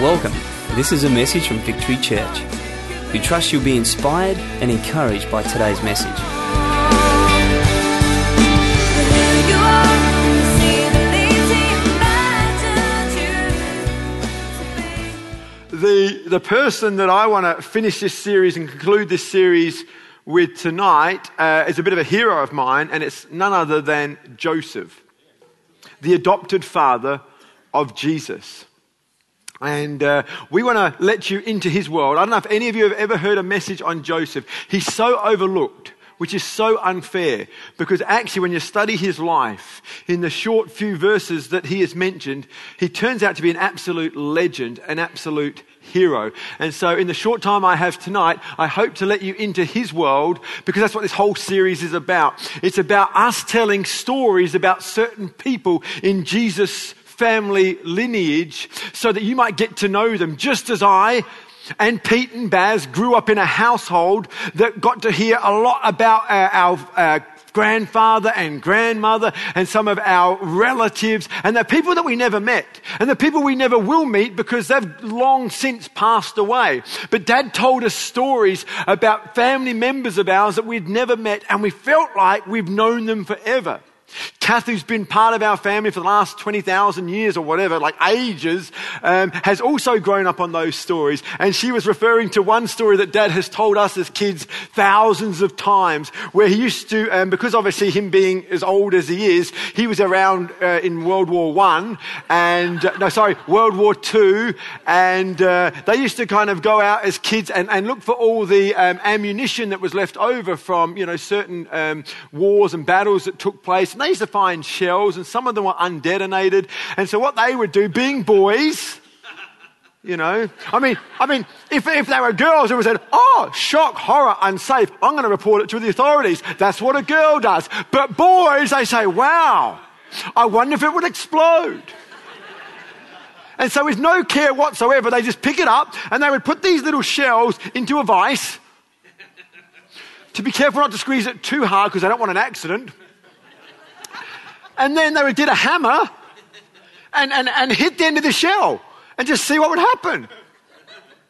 Welcome. This is a message from Victory Church. We trust you'll be inspired and encouraged by today's message. The, the person that I want to finish this series and conclude this series with tonight uh, is a bit of a hero of mine, and it's none other than Joseph, the adopted father of Jesus. And uh, we want to let you into his world. I don't know if any of you have ever heard a message on Joseph. He's so overlooked which is so unfair because actually when you study his life in the short few verses that he has mentioned, he turns out to be an absolute legend, an absolute hero. And so in the short time I have tonight, I hope to let you into his world because that's what this whole series is about. It's about us telling stories about certain people in Jesus' family lineage so that you might get to know them just as I and Pete and Baz grew up in a household that got to hear a lot about our, our uh, grandfather and grandmother and some of our relatives and the people that we never met and the people we never will meet because they've long since passed away. But dad told us stories about family members of ours that we'd never met and we felt like we've known them forever. Kathy's been part of our family for the last 20,000 years or whatever, like ages, um, has also grown up on those stories. And she was referring to one story that dad has told us as kids thousands of times, where he used to, um, because obviously him being as old as he is, he was around uh, in World War One and, uh, no, sorry, World War Two, and uh, they used to kind of go out as kids and, and look for all the um, ammunition that was left over from, you know, certain um, wars and battles that took place they used to find shells, and some of them were undetonated. And so what they would do, being boys, you know, I mean, I mean, if, if they were girls, they would say, "Oh, shock, horror, unsafe. I'm going to report it to the authorities." That's what a girl does. But boys, they say, "Wow, I wonder if it would explode." And so, with no care whatsoever, they just pick it up and they would put these little shells into a vice to be careful not to squeeze it too hard because they don't want an accident. And then they get a hammer and, and, and hit the end of the shell and just see what would happen.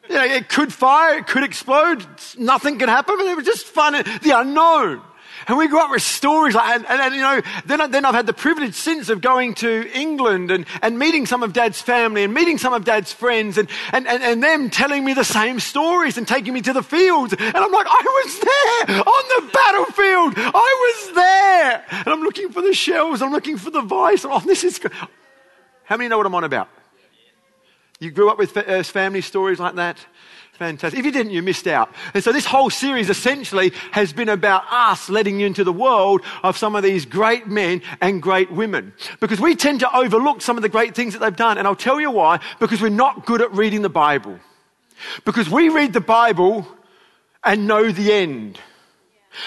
You know, it could fire, it could explode, nothing could happen, but it was just fun, the unknown. And we grew up with stories like, and, and, and you know, then, then I've had the privilege since of going to England and, and meeting some of dad's family and meeting some of dad's friends and, and, and, and them telling me the same stories and taking me to the fields. And I'm like, I was there on the battlefield. I was there. And I'm looking for the shells. I'm looking for the vice. Oh, this is, how many know what I'm on about? You grew up with uh, family stories like that? Fantastic. If you didn't, you missed out. And so this whole series essentially has been about us letting you into the world of some of these great men and great women. Because we tend to overlook some of the great things that they've done. And I'll tell you why. Because we're not good at reading the Bible. Because we read the Bible and know the end.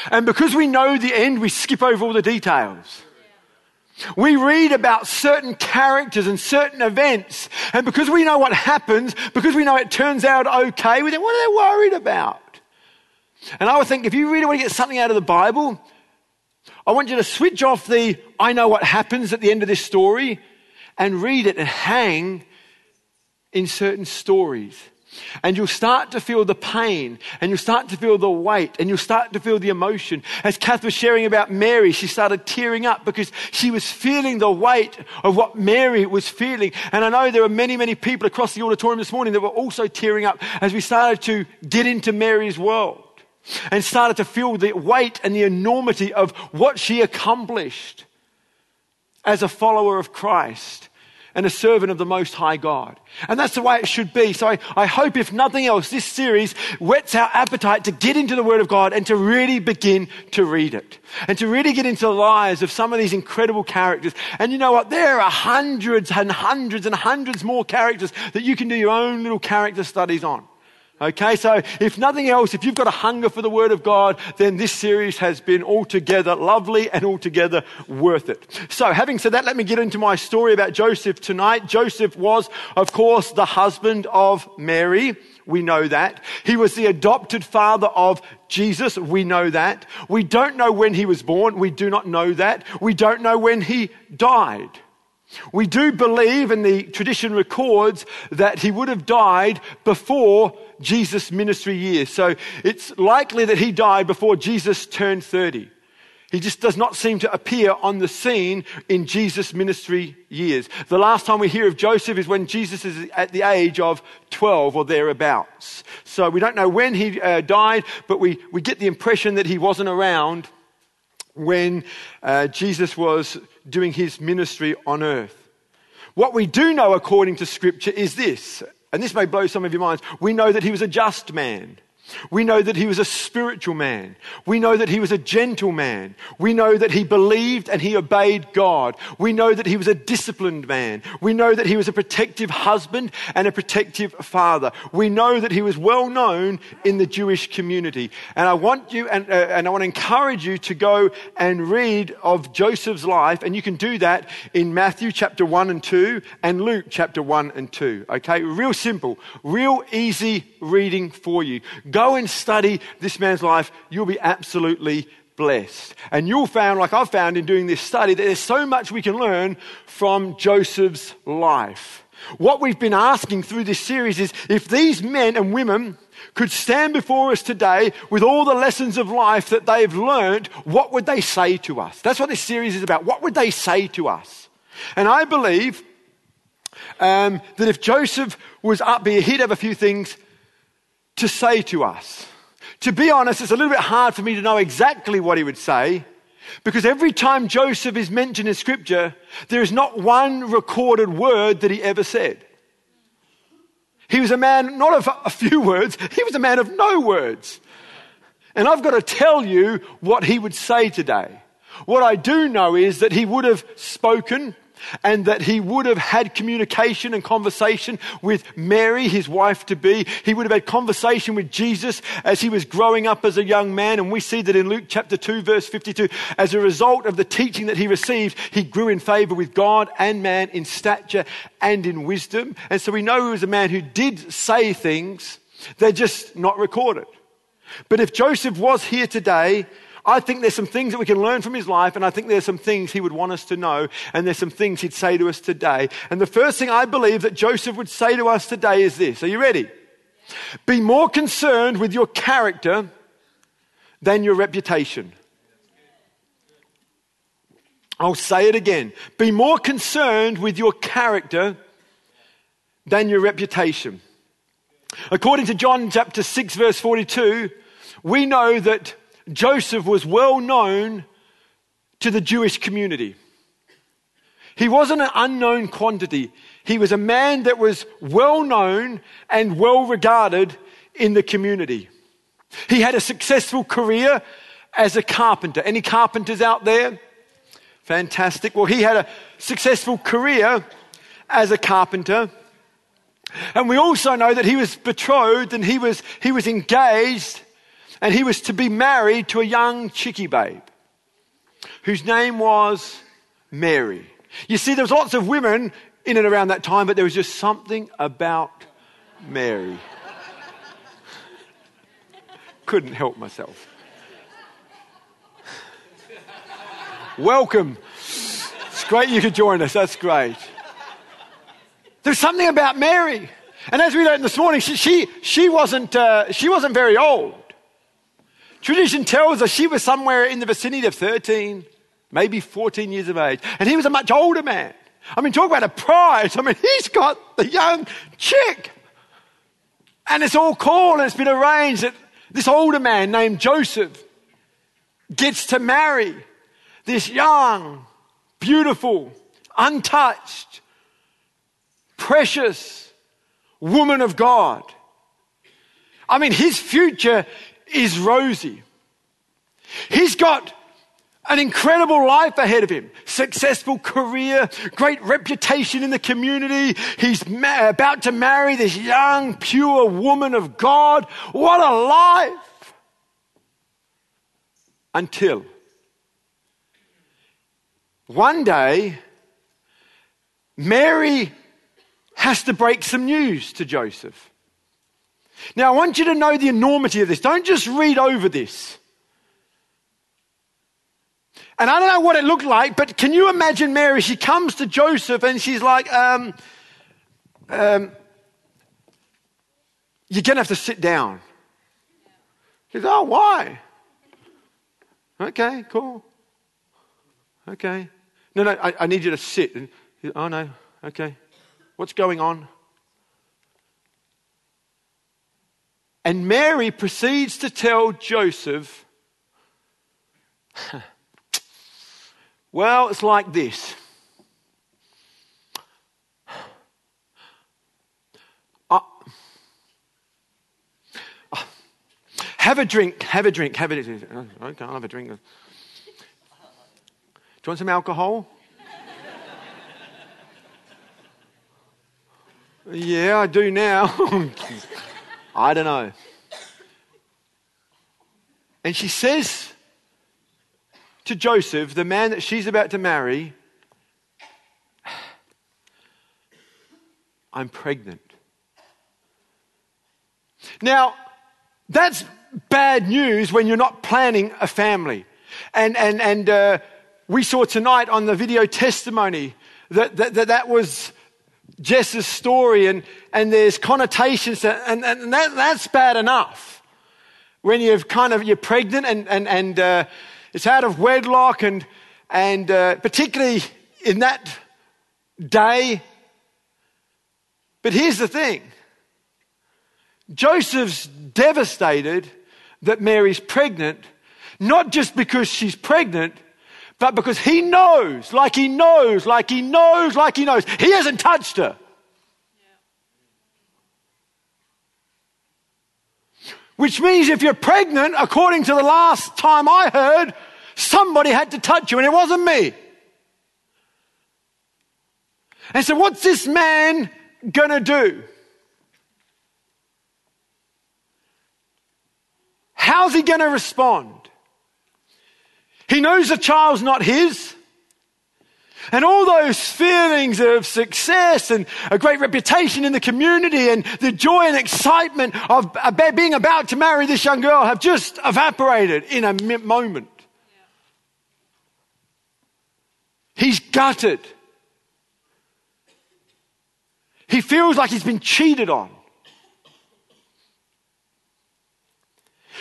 And because we know the end, we skip over all the details. We read about certain characters and certain events, and because we know what happens, because we know it turns out okay, we think, what are they worried about? And I would think if you really want to get something out of the Bible, I want you to switch off the I know what happens at the end of this story and read it and hang in certain stories. And you'll start to feel the pain and you'll start to feel the weight and you'll start to feel the emotion. As Kath was sharing about Mary, she started tearing up because she was feeling the weight of what Mary was feeling. And I know there were many, many people across the auditorium this morning that were also tearing up as we started to get into Mary's world and started to feel the weight and the enormity of what she accomplished as a follower of Christ and a servant of the Most High God. And that's the way it should be. So I, I, hope, if nothing else, this series whets our appetite to get into the Word of God and to really begin to read it. And to really get into the lives of some of these incredible characters. And you know what? There are hundreds and hundreds and hundreds more characters that you can do your own little character studies on. Okay, so if nothing else, if you've got a hunger for the Word of God, then this series has been altogether lovely and altogether worth it. So, having said that, let me get into my story about Joseph tonight. Joseph was, of course, the husband of Mary. We know that. He was the adopted father of Jesus. We know that. We don't know when he was born. We do not know that. We don't know when he died. We do believe, and the tradition records, that he would have died before Jesus' ministry years. So it's likely that he died before Jesus turned 30. He just does not seem to appear on the scene in Jesus' ministry years. The last time we hear of Joseph is when Jesus is at the age of 12 or thereabouts. So we don't know when he uh, died, but we, we get the impression that he wasn't around when uh, Jesus was doing his ministry on earth. What we do know according to Scripture is this, and this may blow some of your minds. We know that he was a just man. We know that he was a spiritual man. We know that he was a gentle man. We know that he believed and he obeyed God. We know that he was a disciplined man. We know that he was a protective husband and a protective father. We know that he was well known in the Jewish community. And I want you and, uh, and I want to encourage you to go and read of Joseph's life. And you can do that in Matthew chapter 1 and 2 and Luke chapter 1 and 2. Okay? Real simple, real easy reading for you. Go and study this man's life. You'll be absolutely blessed. And you'll find, like I've found in doing this study, that there's so much we can learn from Joseph's life. What we've been asking through this series is if these men and women could stand before us today with all the lessons of life that they've learned, what would they say to us? That's what this series is about. What would they say to us? And I believe um, that if Joseph was up here, he'd have a few things to say to us. To be honest, it's a little bit hard for me to know exactly what he would say because every time Joseph is mentioned in Scripture, there is not one recorded word that he ever said. He was a man not of a few words, he was a man of no words. And I've got to tell you what he would say today. What I do know is that he would have spoken and that he would have had communication and conversation with Mary, his wife to be. He would have had conversation with Jesus as he was growing up as a young man. And we see that in Luke chapter 2, verse 52. As a result of the teaching that he received, he grew in favor with God and man in stature and in wisdom. And so we know he was a man who did say things, they're just not recorded. But if Joseph was here today, I think there's some things that we can learn from his life, and I think there's some things he would want us to know, and there's some things he'd say to us today. And the first thing I believe that Joseph would say to us today is this Are you ready? Be more concerned with your character than your reputation. I'll say it again. Be more concerned with your character than your reputation. According to John chapter 6, verse 42, we know that Joseph was well known to the Jewish community. He wasn't an unknown quantity. He was a man that was well known and well regarded in the community. He had a successful career as a carpenter. Any carpenters out there? Fantastic. Well, he had a successful career as a carpenter. And we also know that he was betrothed and he was, he was engaged and he was to be married to a young chickie babe whose name was Mary. You see, there was lots of women in and around that time, but there was just something about Mary. Couldn't help myself. Welcome. It's great you could join us. That's great. There's something about Mary. And as we learned this morning, she, she, she wasn't, uh, she wasn't very old. Tradition tells us she was somewhere in the vicinity of 13, maybe 14 years of age. And he was a much older man. I mean, talk about a prize. I mean, he's got the young chick. And it's all cool and it's been arranged that this older man named Joseph gets to marry this young, beautiful, untouched, precious woman of God. I mean, his future is rosy. He's got an incredible life ahead of him. Successful career, great reputation in the community. He's ma- uh, about to marry this young, pure woman of God. What a life! Until one day, Mary has to break some news to Joseph. Now, I want you to know the enormity of this. Don't just read over this. And I don't know what it looked like, but can you imagine Mary? She comes to Joseph and she's like, um, um, You're going to have to sit down. He says, Oh, why? Okay, cool. Okay. No, no, I, I need you to sit. And, oh, no, okay. What's going on? And Mary proceeds to tell Joseph, well, it's like this. Uh, have a drink, have a drink, have a drink. Okay, I'll have a drink. Do you want some alcohol? yeah, I do now. I don't know. And she says to Joseph, the man that she's about to marry, I'm pregnant. Now, that's bad news when you're not planning a family. And, and, and uh, we saw tonight on the video testimony that that, that, that was Jess's story, and, and there's connotations, and, and that, that's bad enough. When you've kind of, you're pregnant and, and, and uh, it's out of wedlock, and, and uh, particularly in that day. But here's the thing Joseph's devastated that Mary's pregnant, not just because she's pregnant, but because he knows, like he knows, like he knows, like he knows. He hasn't touched her. Which means if you're pregnant, according to the last time I heard, somebody had to touch you and it wasn't me. And so what's this man gonna do? How's he gonna respond? He knows the child's not his. And all those feelings of success and a great reputation in the community and the joy and excitement of uh, being about to marry this young girl have just evaporated in a moment. He's gutted. He feels like he's been cheated on.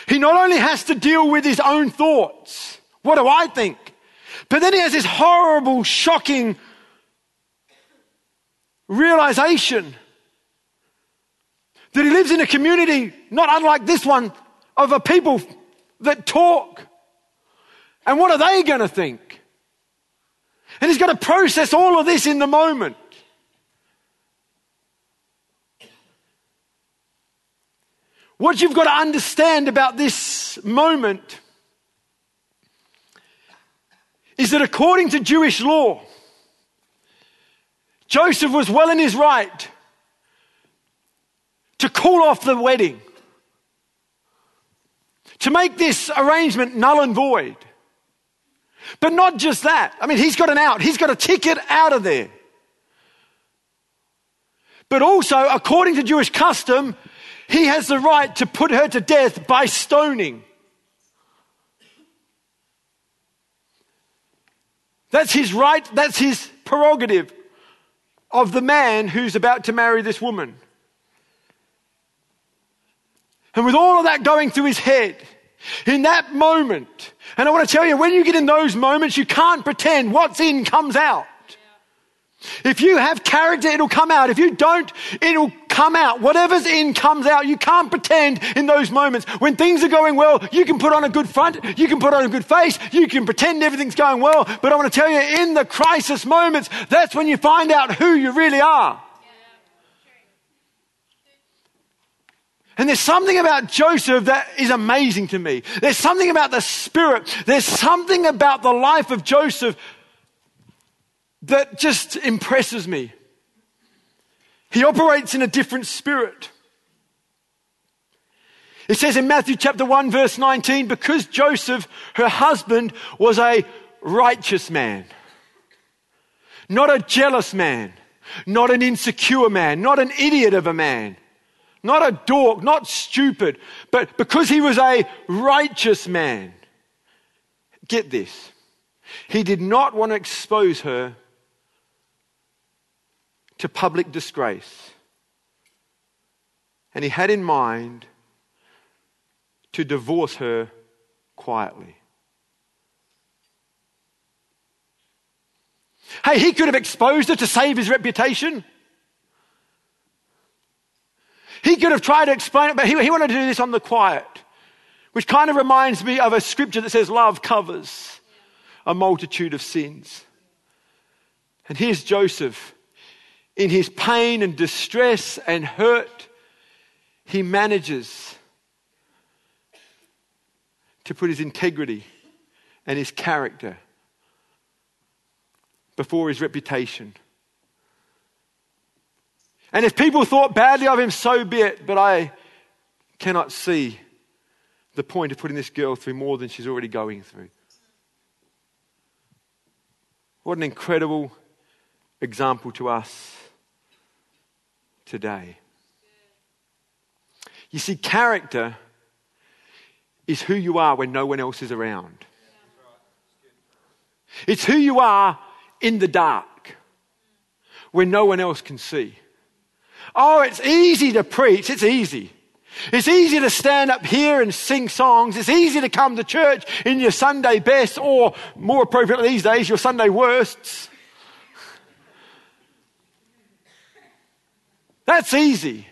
He not only has to deal with his own thoughts, what do I think? But then he has this horrible, shocking realization that he lives in a community not unlike this one of a people that talk. And what are they going to think? And he's got to process all of this in the moment. What you've got to understand about this moment is that according to Jewish law, Joseph was well in his right to call off the wedding, to make this arrangement null and void. But not just that. I mean, he's got an out, he's got a ticket out of there. But also, according to Jewish custom, he has the right to put her to death by stoning. That's his right, that's his prerogative of the man who's about to marry this woman. And with all of that going through his head, in that moment, and I want to tell you, when you get in those moments, you can't pretend what's in comes out. If you have character, it'll come out. If you don't, it'll come out. Whatever's in comes out. You can't pretend in those moments. When things are going well, you can put on a good front, you can put on a good face, you can pretend everything's going well. But I want to tell you, in the crisis moments, that's when you find out who you really are. And there's something about Joseph that is amazing to me. There's something about the spirit. There's something about the life of Joseph that just impresses me. He operates in a different spirit. It says in Matthew chapter 1 verse 19, because Joseph, her husband, was a righteous man, not a jealous man, not an insecure man, not an idiot of a man, not a dork, not stupid, but because he was a righteous man. Get this. He did not want to expose her to public disgrace. And he had in mind to divorce her quietly. Hey, he could have exposed her to save his reputation. He could have tried to explain it, but he, he wanted to do this on the quiet, which kind of reminds me of a scripture that says, Love covers a multitude of sins. And here's Joseph. In his pain and distress and hurt, he manages to put his integrity and his character before his reputation. And if people thought badly of him, so be it. But I cannot see the point of putting this girl through more than she's already going through. What an incredible example to us today. You see, character is who you are when no one else is around. It's who you are in the dark when no one else can see. Oh, it's easy to preach. It's easy. It's easy to stand up here and sing songs. It's easy to come to church in your Sunday best or more appropriately these days, your Sunday worsts. That's easy.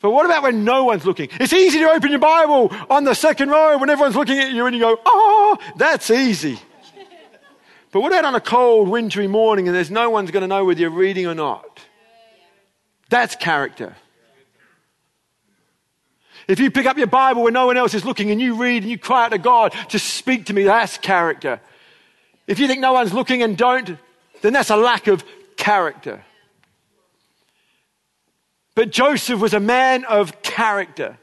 But what about when no one's looking? It's easy to open your Bible on the second row when everyone's looking at you and you go, oh, that's easy. But what about on a cold, wintry morning and there's no one's going to know whether you're reading or not? That's character. If you pick up your Bible when no one else is looking and you read and you cry out to God, just speak to me, that's character. If you think no one's looking and don't, then that's a lack of character. But Joseph was a man of character.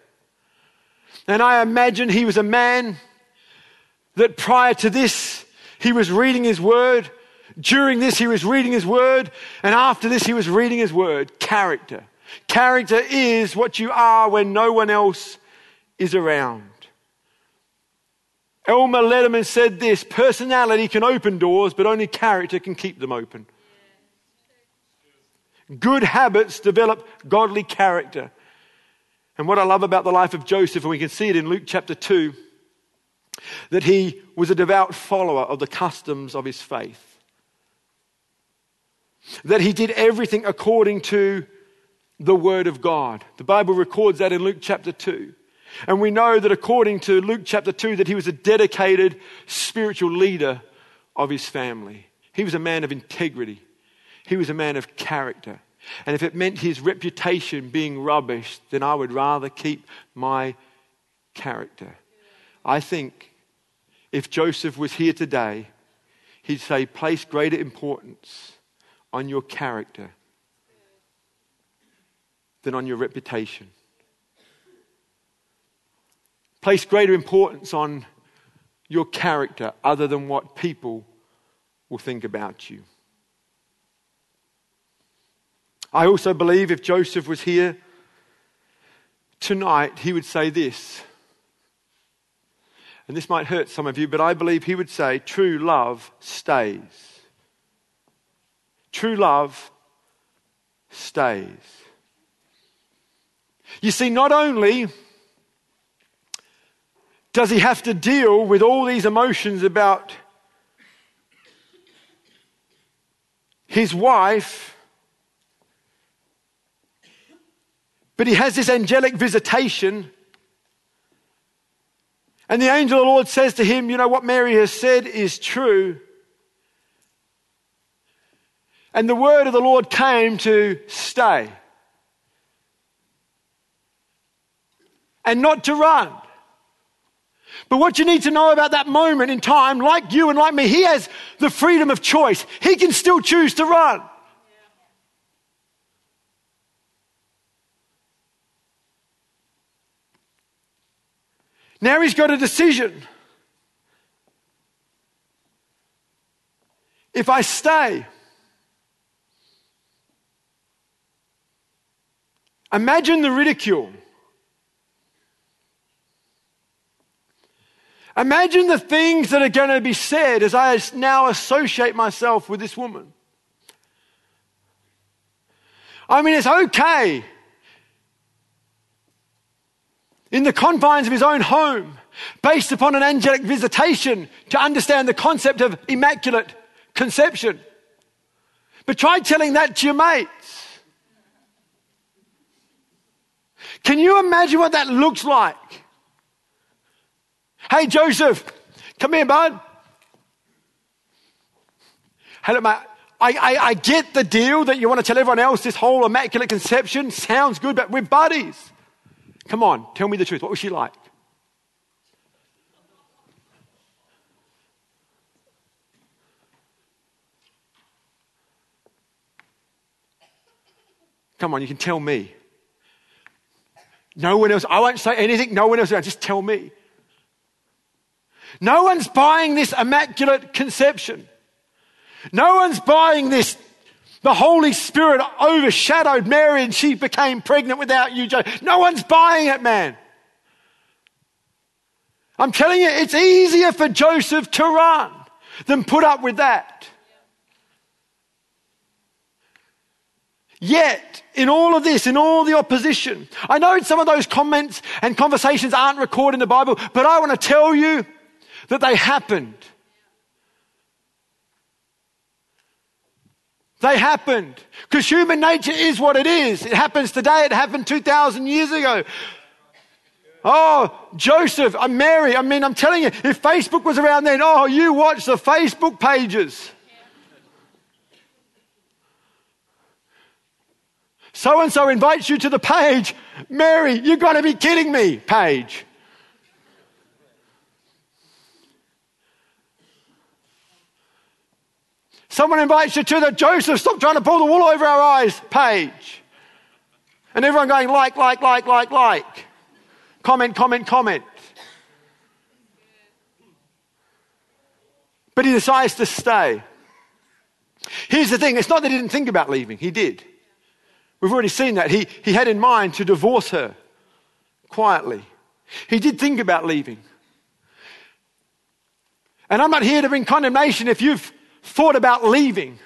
And I imagine he was a man that prior to this, he was reading his word. During this, he was reading his word. And after this, he was reading his word. Character. Character is what you are when no one else is around. Elmer Letterman said this personality can open doors, but only character can keep them open. Good habits develop godly character. And what I love about the life of Joseph, and we can see it in Luke chapter 2, that he was a devout follower of the customs of his faith. That he did everything according to the Word of God. The Bible records that in Luke chapter 2. And we know that according to Luke chapter 2, that he was a dedicated spiritual leader of his family. He was a man of integrity. He was a man of character. And if it meant his reputation being rubbish, then I would rather keep my character. I think if Joseph was here today, he'd say, place greater importance on your character than on your reputation. Place greater importance on your character other than what people will think about you. I also believe if Joseph was here tonight, he would say this. And this might hurt some of you, but I believe he would say, True love stays. True love stays. You see, not only does he have to deal with all these emotions about his wife But he has this angelic visitation. And the angel of the Lord says to him, You know, what Mary has said is true. And the word of the Lord came to stay and not to run. But what you need to know about that moment in time, like you and like me, he has the freedom of choice. He can still choose to run. Now he's got a decision. If I stay, imagine the ridicule. Imagine the things that are going to be said as I now associate myself with this woman. I mean, it's okay in the confines of his own home, based upon an angelic visitation, to understand the concept of immaculate conception. But try telling that to your mates. Can you imagine what that looks like? Hey, Joseph, come here, bud. Hello, mate. I, I, I get the deal that you want to tell everyone else this whole immaculate conception sounds good, but we're buddies. Come on, tell me the truth. What was she like? Come on, you can tell me. No one else. I won't say anything. No one else. Just tell me. No one's buying this immaculate conception. No one's buying this. The Holy Spirit overshadowed Mary and she became pregnant without you. Joseph. No one's buying it, man. I'm telling you, it's easier for Joseph to run than put up with that. Yet, in all of this, in all the opposition, I know some of those comments and conversations aren't recorded in the Bible, but I want to tell you that they happened. They happened. Because human nature is what it is. It happens today. It happened 2,000 years ago. Oh, Joseph, I'm Mary. I mean, I'm telling you, if Facebook was around then, oh, you watch the Facebook pages. So and so invites you to the page. Mary, you've got to be kidding me, page. Someone invites you to the Joseph, stop trying to pull the wool over our eyes page. And everyone going like, like, like, like, like. Comment, comment, comment. But he decides to stay. Here's the thing it's not that he didn't think about leaving, he did. We've already seen that. He, he had in mind to divorce her quietly. He did think about leaving. And I'm not here to bring condemnation if you've thought about leaving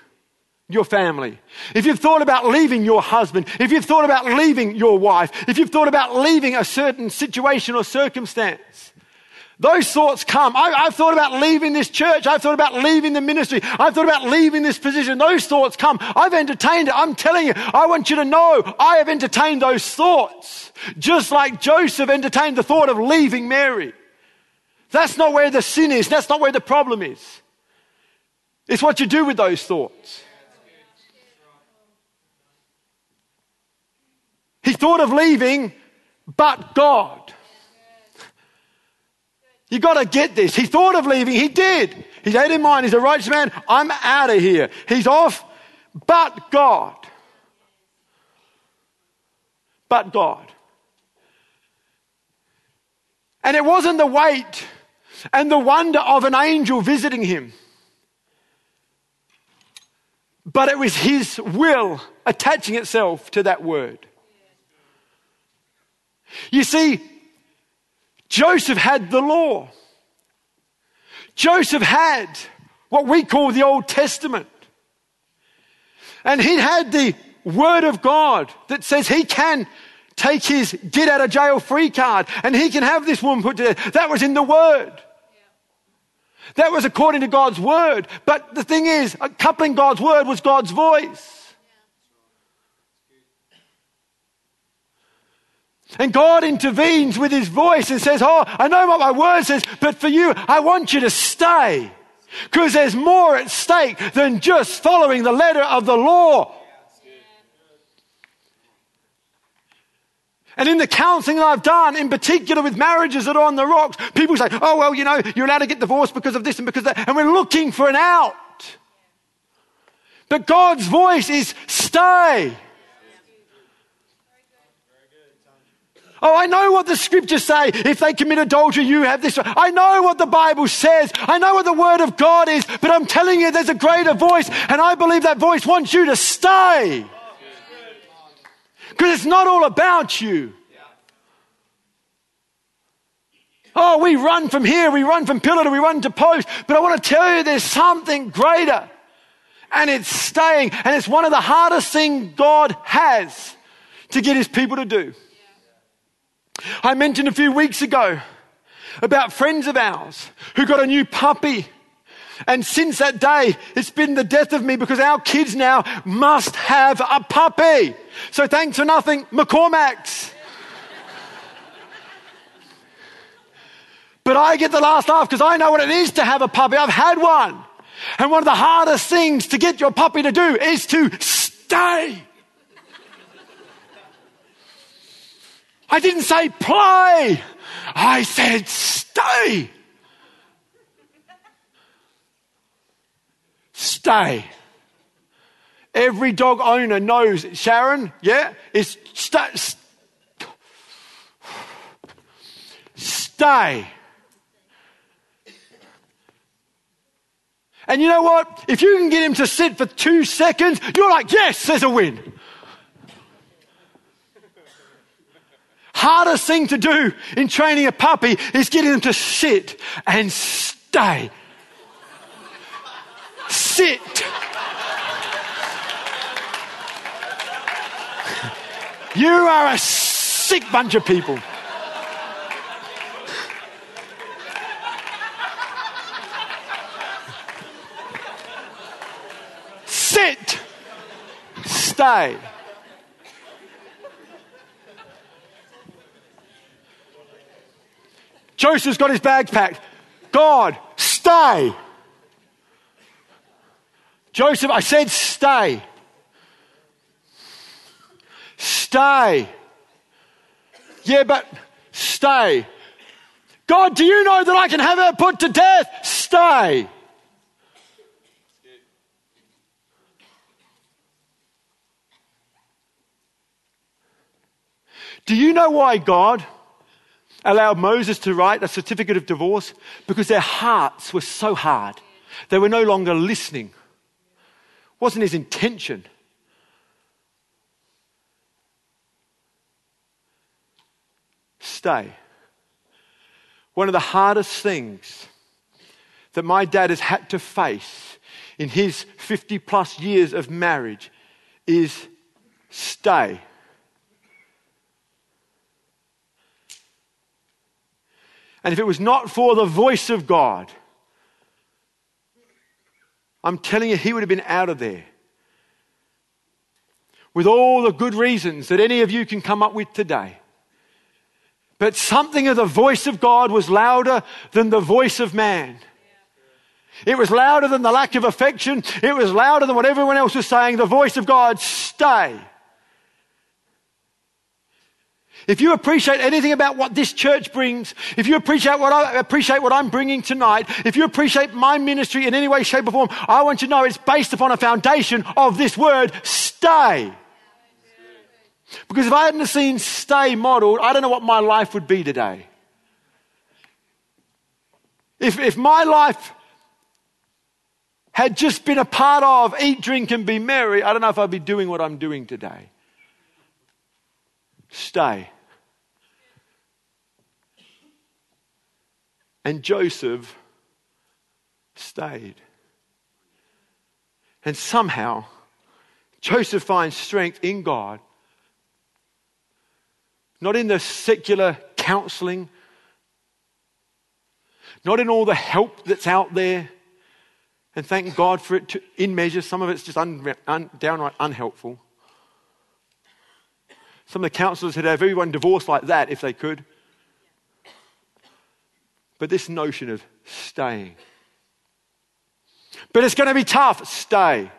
your family, if you've thought about leaving your husband, if you've thought about leaving your wife, if you've thought about leaving a certain situation or circumstance, those thoughts come. I, have thought about leaving this church. I've thought about leaving the ministry. I've thought about leaving this position. Those thoughts come. I've entertained it. I'm telling you, I want you to know I have entertained those thoughts. Just like Joseph entertained the thought of leaving Mary. That's not where the sin is. That's not where the problem is. It's what you do with those thoughts. He thought of leaving, but God. You got to get this. He thought of leaving. He did. He had in mind, he's a righteous man. I'm out of here. He's off, but God. But God. And it wasn't the weight and the wonder of an angel visiting him but it was his will attaching itself to that word. You see, Joseph had the law. Joseph had what we call the Old Testament. And he had the Word of God that says he can take his get out of jail free card and he can have this woman put to death. That was in the Word. That was according to God's word. But the thing is, uh, coupling God's word was God's voice. And God intervenes with his voice and says, Oh, I know what my word says, but for you, I want you to stay. Because there's more at stake than just following the letter of the law. And in the counseling I've done, in particular with marriages that are on the rocks, people say, oh, well, you know, you're allowed to get divorced because of this and because that. And we're looking for an out. But God's voice is stay. Oh, I know what the scriptures say. If they commit adultery, you have this. I know what the Bible says. I know what the word of God is, but I'm telling you there's a greater voice, and I believe that voice wants you to stay. Because it's not all about you. Oh, we run from here, we run from pillar to we run to post. But I want to tell you there's something greater. And it's staying. And it's one of the hardest things God has to get his people to do. I mentioned a few weeks ago about friends of ours who got a new puppy. And since that day, it's been the death of me because our kids now must have a puppy. So thanks for nothing, McCormack's. But I get the last laugh because I know what it is to have a puppy. I've had one. And one of the hardest things to get your puppy to do is to stay. I didn't say play. I said stay. Stay. Every dog owner knows, Sharon, yeah, is st- stay. And you know what? If you can get him to sit for two seconds, you're like, yes, there's a win. Hardest thing to do in training a puppy is getting them to sit and stay. Sit. You are a sick bunch of people. Sit. Stay. Joseph's got his bags packed. God, stay. Joseph, I said stay. Stay. Yeah, but stay. God, do you know that I can have her put to death? Stay. Do you know why God allowed Moses to write a certificate of divorce? Because their hearts were so hard. They were no longer listening. Wasn't his intention. Stay. One of the hardest things that my dad has had to face in his 50 plus years of marriage is stay. And if it was not for the voice of God, I'm telling you, he would have been out of there. With all the good reasons that any of you can come up with today. But something of the voice of God was louder than the voice of man. It was louder than the lack of affection. It was louder than what everyone else was saying. The voice of God, stay. If you appreciate anything about what this church brings, if you appreciate what I appreciate what I'm bringing tonight, if you appreciate my ministry in any way, shape, or form, I want you to know it's based upon a foundation of this word, stay. Because if I hadn't seen stay modeled, I don't know what my life would be today. If, if my life had just been a part of eat, drink, and be merry, I don't know if I'd be doing what I'm doing today. Stay. And Joseph stayed. And somehow, Joseph finds strength in God, not in the secular counseling, not in all the help that's out there. And thank God for it to, in measure. Some of it's just un, un, downright unhelpful. Some of the counselors would have everyone divorced like that if they could. But this notion of staying. But it's going to be tough. Stay.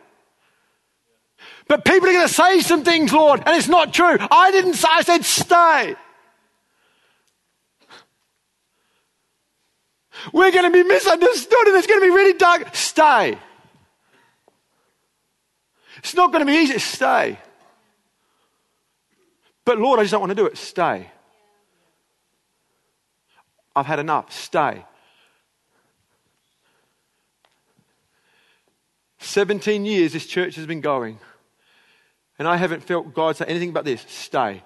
But people are going to say some things, Lord, and it's not true. I didn't say, I said stay. We're going to be misunderstood and it's going to be really dark. Stay. It's not going to be easy. Stay. But Lord, I just don't want to do it. Stay. I've had enough. Stay. 17 years this church has been going, and I haven't felt God say anything but this stay.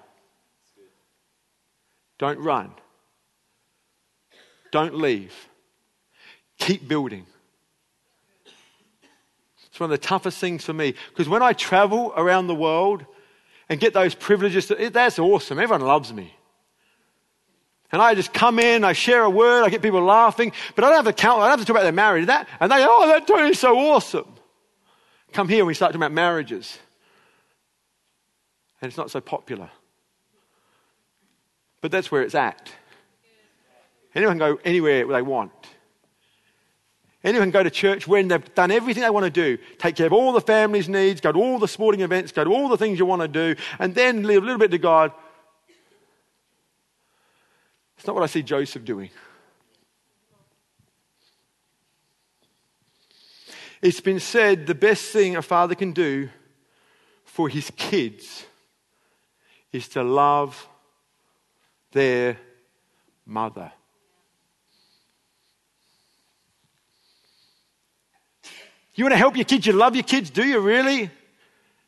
Don't run. Don't leave. Keep building. It's one of the toughest things for me because when I travel around the world and get those privileges, that's awesome. Everyone loves me. And I just come in, I share a word, I get people laughing, but I don't have to count, I don't have to talk about their marriage. That, and they, go, oh, that Tony's so awesome. Come here, and we start talking about marriages. And it's not so popular. But that's where it's at. Anyone can go anywhere they want. Anyone can go to church when they've done everything they want to do, take care of all the family's needs, go to all the sporting events, go to all the things you want to do, and then leave a little bit to God. It's not what I see Joseph doing. It's been said the best thing a father can do for his kids is to love their mother. You want to help your kids? You love your kids, do you really?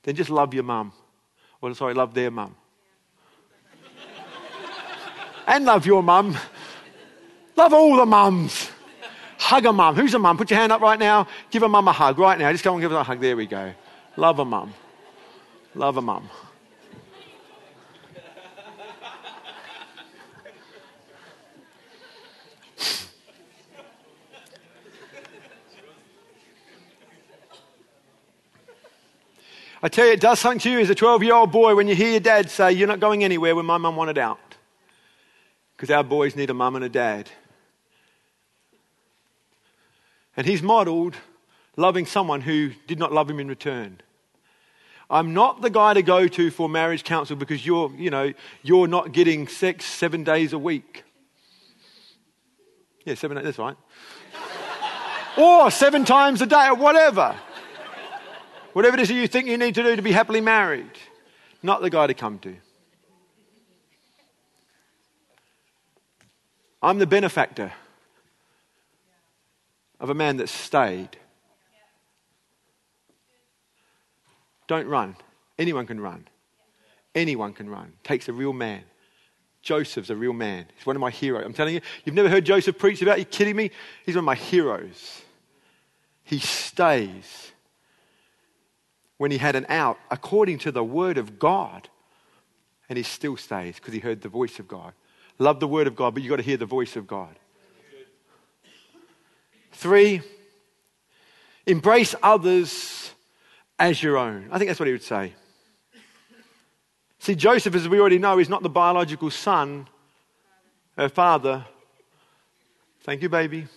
Then just love your mum. Well, sorry, love their mum. and love your mum. Love all the mums. Hug a mum. Who's a mum? Put your hand up right now. Give a mum a hug right now. Just go and give her a hug. There we go. Love a mum. Love a mum. I tell you, it does something to you as a 12 year old boy when you hear your dad say, You're not going anywhere when my mum wanted out. Because our boys need a mum and a dad. And he's modeled loving someone who did not love him in return. I'm not the guy to go to for marriage counsel because you're, you know, you're not getting sex seven days a week. Yeah, seven, that's right. or seven times a day or whatever. Whatever it is that you think you need to do to be happily married, not the guy to come to. I'm the benefactor of a man that stayed. Don't run. Anyone can run. Anyone can run. Takes a real man. Joseph's a real man. He's one of my heroes. I'm telling you, you've never heard Joseph preach about? Are you kidding me? He's one of my heroes. He stays when he had an out according to the word of God. And he still stays because he heard the voice of God. Love the word of God, but you've got to hear the voice of God. Three, embrace others as your own. I think that's what he would say. See, Joseph, as we already know, is not the biological son, her father. Thank you, baby.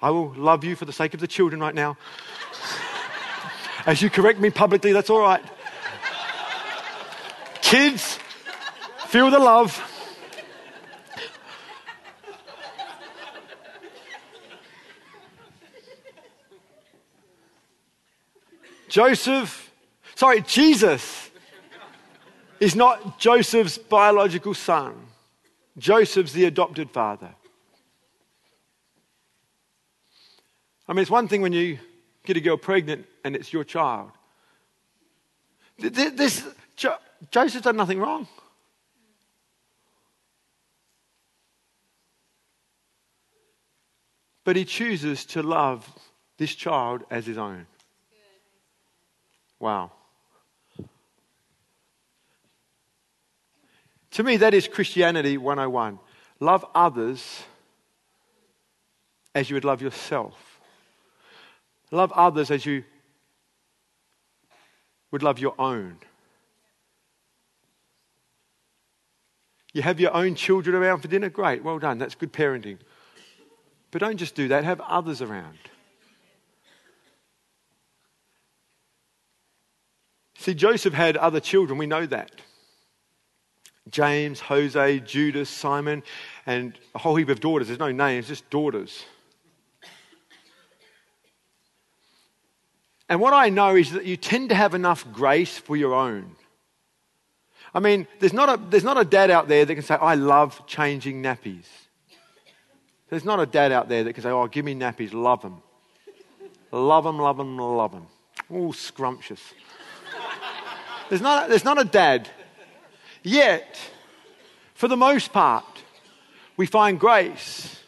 I will love you for the sake of the children right now. As you correct me publicly, that's all right. Kids, feel the love. Joseph, sorry, Jesus is not Joseph's biological son. Joseph's the adopted father. I mean, it's one thing when you get a girl pregnant and it's your child. This, Joseph's done nothing wrong. But he chooses to love this child as his own. Wow. To me, that is Christianity 101. Love others as you would love yourself. Love others as you would love your own. You have your own children around for dinner? Great, well done. That's good parenting. But don't just do that, have others around. See, Joseph had other children, we know that. James, Jose, Judas, Simon, and a whole heap of daughters. There's no names, just daughters. And what I know is that you tend to have enough grace for your own. I mean, there's not a, there's not a dad out there that can say, I love changing nappies. There's not a dad out there that can say, Oh, give me nappies, love them. Love them, love them, love them. All scrumptious. There's not, there's not a dad. Yet, for the most part, we find grace,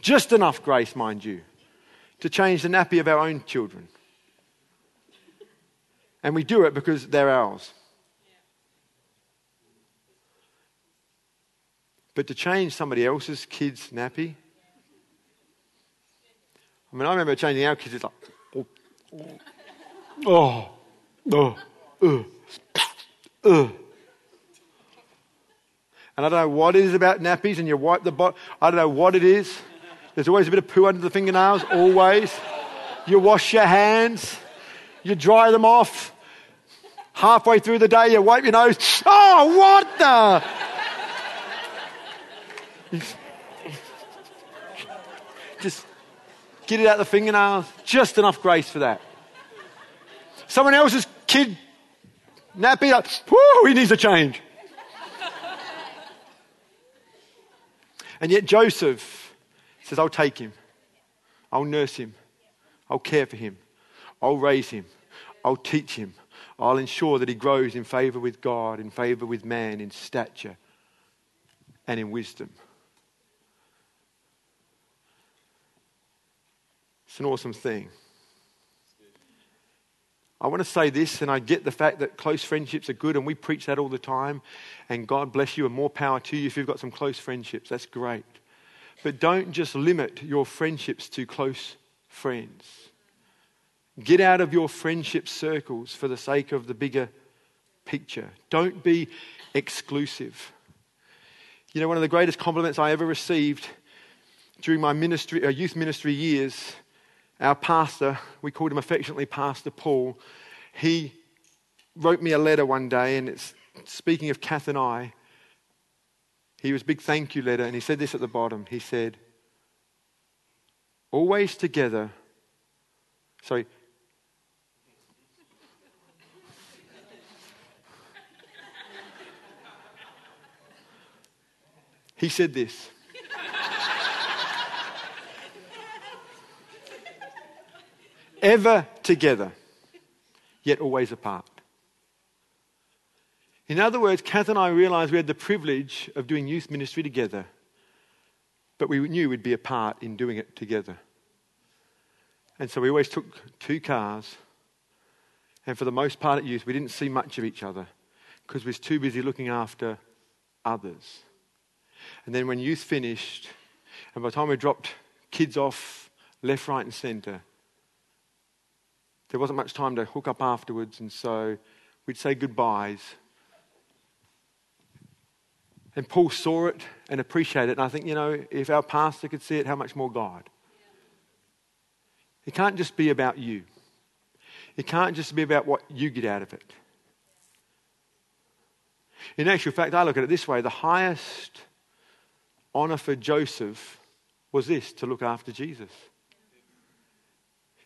just enough grace, mind you, to change the nappy of our own children. And we do it because they're ours. But to change somebody else's kid's nappy, I mean, I remember changing our kids, it's like, oh, oh, oh, oh, oh. And I don't know what it is about nappies, and you wipe the bottom. I don't know what it is. There's always a bit of poo under the fingernails, always. You wash your hands, you dry them off. Halfway through the day, you wipe your nose. Oh, what the? Just get it out the fingernails. Just enough grace for that. Someone else's kid nappy, like, whoo, he needs a change. and yet Joseph says, I'll take him. I'll nurse him. I'll care for him. I'll raise him. I'll teach him. I'll ensure that he grows in favor with God, in favor with man, in stature, and in wisdom. It's an awesome thing. I want to say this, and I get the fact that close friendships are good, and we preach that all the time. And God bless you, and more power to you if you've got some close friendships. That's great. But don't just limit your friendships to close friends. Get out of your friendship circles for the sake of the bigger picture. Don't be exclusive. You know, one of the greatest compliments I ever received during my ministry, uh, youth ministry years our pastor, we called him affectionately Pastor Paul, he wrote me a letter one day, and it's speaking of Kath and I. He was a big thank you letter, and he said this at the bottom. He said, Always together. Sorry. He said this ever together, yet always apart. In other words, Kath and I realized we had the privilege of doing youth ministry together, but we knew we'd be apart in doing it together. And so we always took two cars, and for the most part at youth, we didn't see much of each other because we was too busy looking after others. And then when youth finished, and by the time we dropped kids off left, right, and centre, there wasn't much time to hook up afterwards, and so we'd say goodbyes. And Paul saw it and appreciated it. And I think, you know, if our pastor could see it, how much more God? It can't just be about you, it can't just be about what you get out of it. In actual fact, I look at it this way the highest honor for Joseph was this to look after Jesus.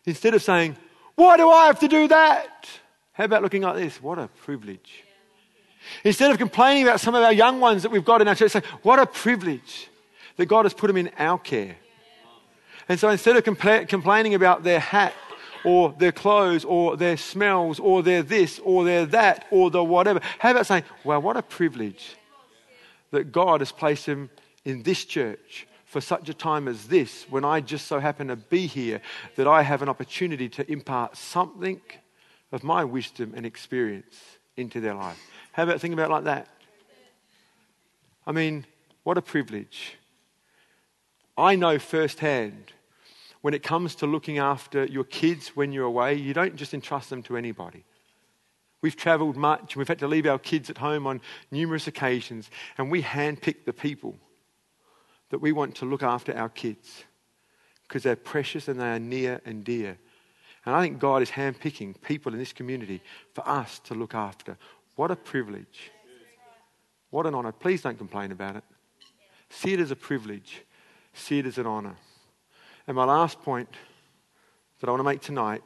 Instead of saying, why do I have to do that? How about looking like this? What a privilege. Instead of complaining about some of our young ones that we've got in our church, say, what a privilege that God has put them in our care. And so instead of compla- complaining about their hat or their clothes or their smells or their this or their that or the whatever, how about saying, wow, what a privilege that God has placed them in this church for such a time as this, when I just so happen to be here, that I have an opportunity to impart something of my wisdom and experience into their life. How about thinking about it like that? I mean, what a privilege. I know firsthand when it comes to looking after your kids when you're away, you don't just entrust them to anybody. We've traveled much, and we've had to leave our kids at home on numerous occasions, and we handpick the people that we want to look after our kids because they're precious and they are near and dear. And I think God is handpicking people in this community for us to look after. What a privilege. What an honor. Please don't complain about it. See it as a privilege, see it as an honor. And my last point that I want to make tonight,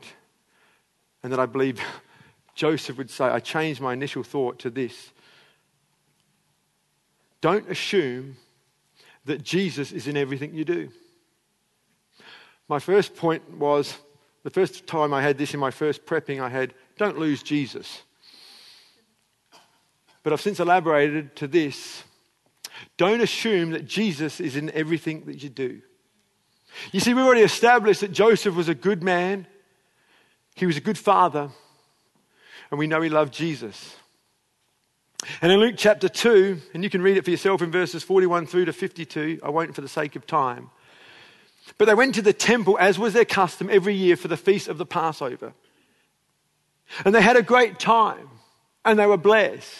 and that I believe Joseph would say, I changed my initial thought to this. Don't assume that Jesus is in everything you do. My first point was the first time I had this in my first prepping, I had, don't lose Jesus. But I've since elaborated to this Don't assume that Jesus is in everything that you do. You see, we've already established that Joseph was a good man, he was a good father, and we know he loved Jesus. And in Luke chapter 2, and you can read it for yourself in verses 41 through to 52, I won't for the sake of time. But they went to the temple, as was their custom, every year for the feast of the Passover. And they had a great time, and they were blessed.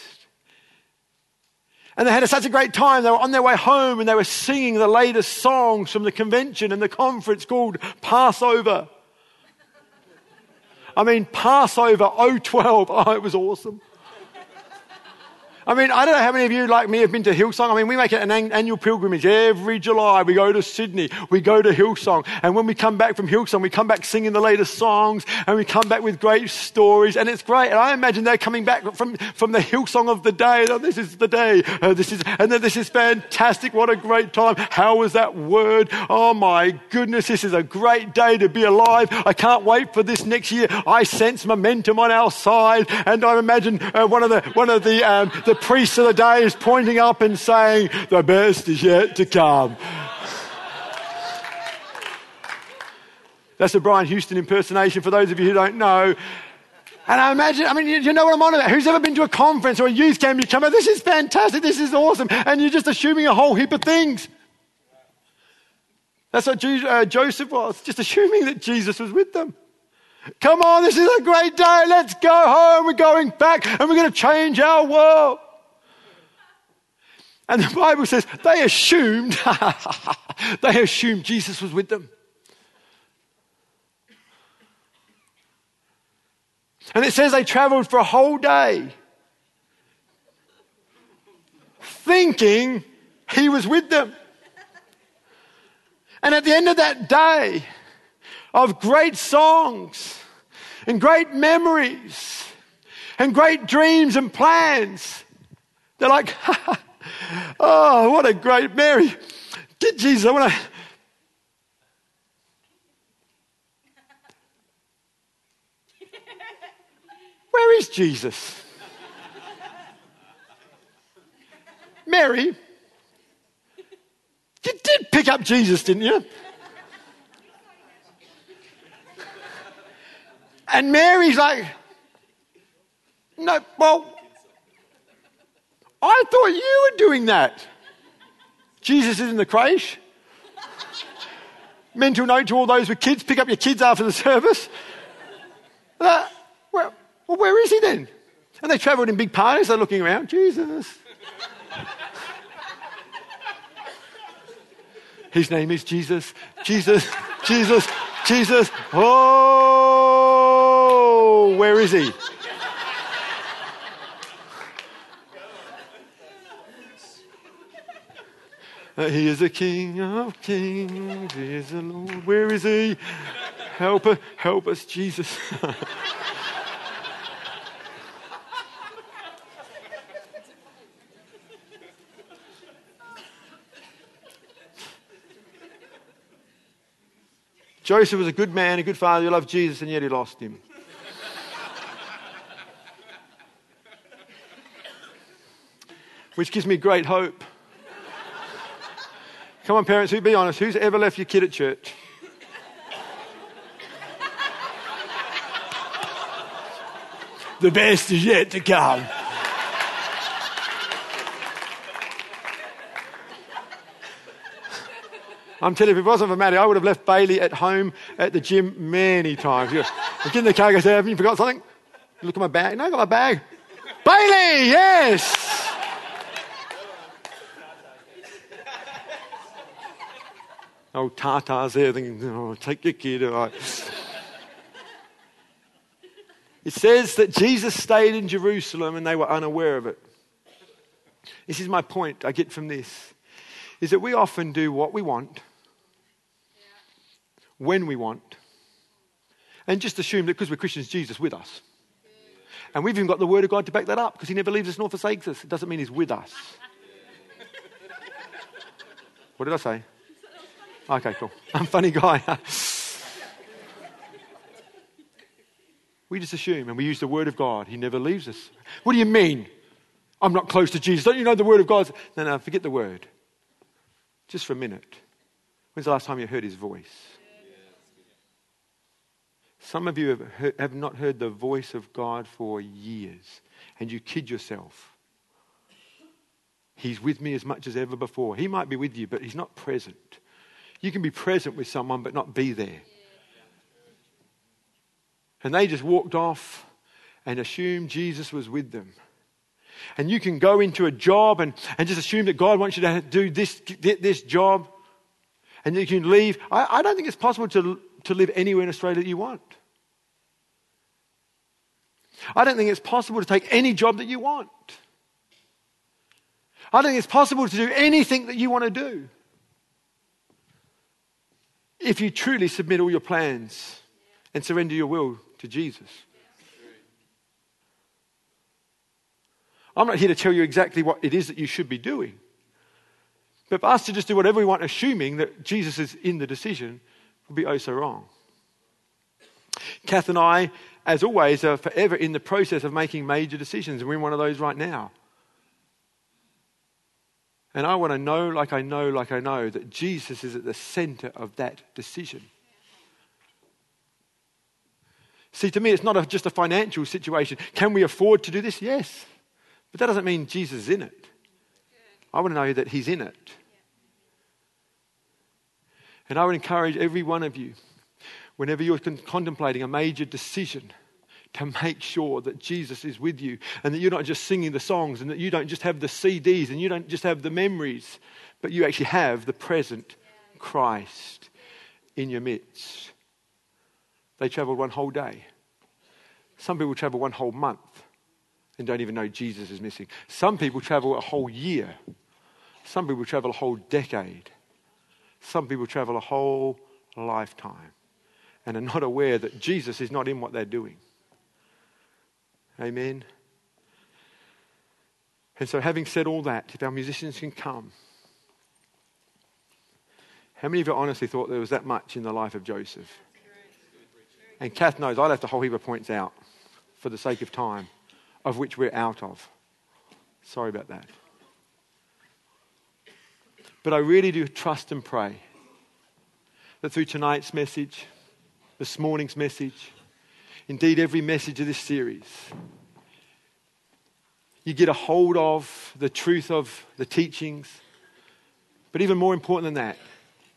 And they had such a great time. They were on their way home and they were singing the latest songs from the convention and the conference called Passover. I mean, Passover 012. Oh, it was awesome. I mean, I don't know how many of you, like me, have been to Hillsong. I mean, we make it an annual pilgrimage every July. We go to Sydney, we go to Hillsong. And when we come back from Hillsong, we come back singing the latest songs and we come back with great stories. And it's great. And I imagine they're coming back from, from the Hillsong of the day. Oh, this is the day. Uh, this is, and then this is fantastic. What a great time. How was that word? Oh my goodness. This is a great day to be alive. I can't wait for this next year. I sense momentum on our side. And I imagine uh, one of the, one of the, um, the the priest of the day is pointing up and saying, The best is yet to come. That's a Brian Houston impersonation for those of you who don't know. And I imagine, I mean, you, know what I'm on about. Who's ever been to a conference or a youth camp? You come out, this is fantastic, this is awesome. And you're just assuming a whole heap of things. That's what uh, Joseph was, just assuming that Jesus was with them. Come on, this is a great day. Let's go home. We're going back and we're going to change our world. And the Bible says they assumed, they assumed Jesus was with them. And it says they traveled for a whole day thinking he was with them. And at the end of that day of great songs and great memories and great dreams and plans, they're like, Oh, what a great Mary. Get Jesus. I want to. Where is Jesus? Mary, you did pick up Jesus, didn't you? And Mary's like, no, well, I thought you were doing that. Jesus is in the creche. Mental note to all those with kids pick up your kids after the service. Uh, well, well, where is he then? And they travelled in big parties. They're looking around. Jesus. His name is Jesus. Jesus. Jesus. Jesus. Oh, where is he? Uh, he is the King of Kings. He is the Lord. Where is He? Help us, help us, Jesus. Joseph was a good man, a good father, he loved Jesus, and yet he lost him. Which gives me great hope Come on, parents, who be honest. Who's ever left your kid at church? the best is yet to come. I'm telling you, if it wasn't for Maddie, I would have left Bailey at home at the gym many times. I get in the car, goes, Have you forgot something? Look at my bag. No, I got my bag. Bailey, yes! Oh, Tata's there thinking, oh, take your kid. Right. it says that Jesus stayed in Jerusalem and they were unaware of it. This is my point I get from this is that we often do what we want, when we want, and just assume that because we're Christians, Jesus with us. And we've even got the Word of God to back that up because He never leaves us nor forsakes us. It doesn't mean He's with us. what did I say? Okay, cool. I'm a funny guy. we just assume and we use the word of God. He never leaves us. What do you mean? I'm not close to Jesus. Don't you know the word of God? No, no, forget the word. Just for a minute. When's the last time you heard his voice? Some of you have, heard, have not heard the voice of God for years, and you kid yourself. He's with me as much as ever before. He might be with you, but he's not present. You can be present with someone, but not be there. And they just walked off and assumed Jesus was with them. And you can go into a job and, and just assume that God wants you to do this, this job. And you can leave. I, I don't think it's possible to, to live anywhere in Australia that you want. I don't think it's possible to take any job that you want. I don't think it's possible to do anything that you want to do. If you truly submit all your plans and surrender your will to Jesus. I'm not here to tell you exactly what it is that you should be doing. But for us to just do whatever we want, assuming that Jesus is in the decision, would be oh so wrong. Kath and I, as always, are forever in the process of making major decisions, and we're in one of those right now. And I want to know, like I know, like I know, that Jesus is at the center of that decision. See, to me, it's not a, just a financial situation. Can we afford to do this? Yes. But that doesn't mean Jesus is in it. I want to know that He's in it. And I would encourage every one of you, whenever you're con- contemplating a major decision, to make sure that Jesus is with you and that you're not just singing the songs and that you don't just have the CDs and you don't just have the memories, but you actually have the present Christ in your midst. They traveled one whole day. Some people travel one whole month and don't even know Jesus is missing. Some people travel a whole year. Some people travel a whole decade. Some people travel a whole lifetime and are not aware that Jesus is not in what they're doing. Amen. And so, having said all that, if our musicians can come, how many of you honestly thought there was that much in the life of Joseph? And Kath knows I left a whole heap of points out for the sake of time, of which we're out of. Sorry about that. But I really do trust and pray that through tonight's message, this morning's message, indeed every message of this series, you get a hold of the truth of the teachings. But even more important than that,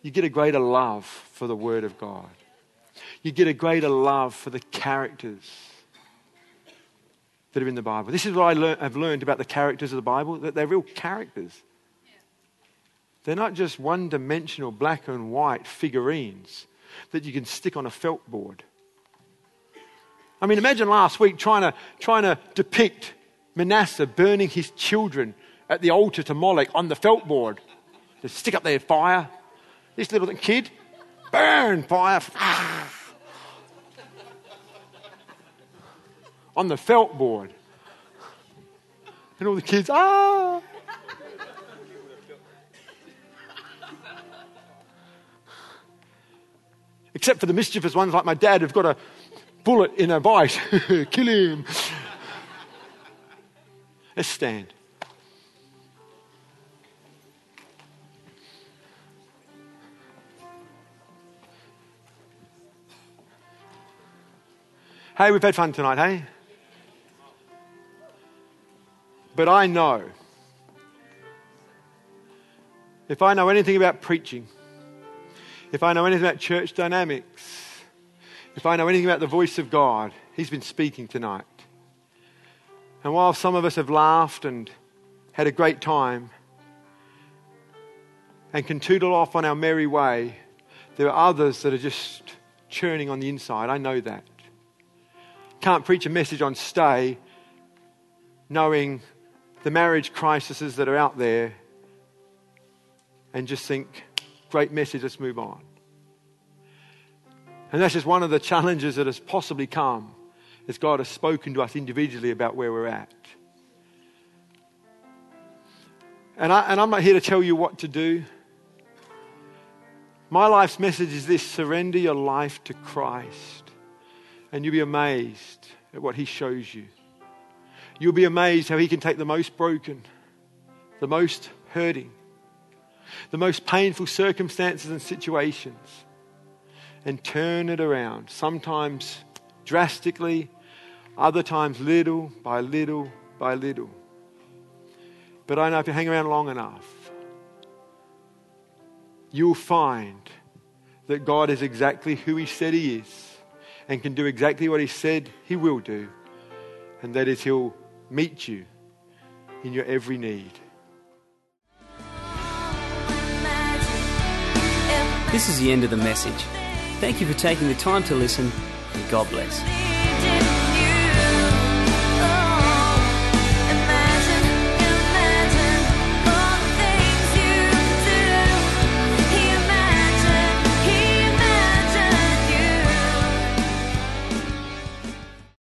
you get a greater love for the Word of God. You get a greater love for the characters that are in the Bible. This is what I have learned about the characters of the Bible that they're real characters. They're not just one dimensional black and white figurines that you can stick on a felt board. I mean, imagine last week trying to, trying to depict Manasseh burning his children at the altar to Moloch on the felt board. To stick up their fire. This little kid, burn fire. on the felt board. And all the kids, ah. Except for the mischievous ones like my dad who've got a bullet in a vice. Kill him. Let's stand. Hey, we've had fun tonight, hey? But I know, if I know anything about preaching, if I know anything about church dynamics, if I know anything about the voice of God, He's been speaking tonight. And while some of us have laughed and had a great time and can tootle off on our merry way, there are others that are just churning on the inside. I know that. Can't preach a message on stay knowing the marriage crises that are out there and just think, great message, let's move on. And that's just one of the challenges that has possibly come as God has spoken to us individually about where we're at. And, I, and I'm not here to tell you what to do. My life's message is this surrender your life to Christ, and you'll be amazed at what He shows you. You'll be amazed how He can take the most broken, the most hurting, the most painful circumstances and situations and turn it around. Sometimes drastically, other times little by little by little. But I know if you hang around long enough, you'll find that God is exactly who He said He is and can do exactly what He said He will do, and that is He'll meet you in your every need. This is the end of the message. Thank you for taking the time to listen, and God bless.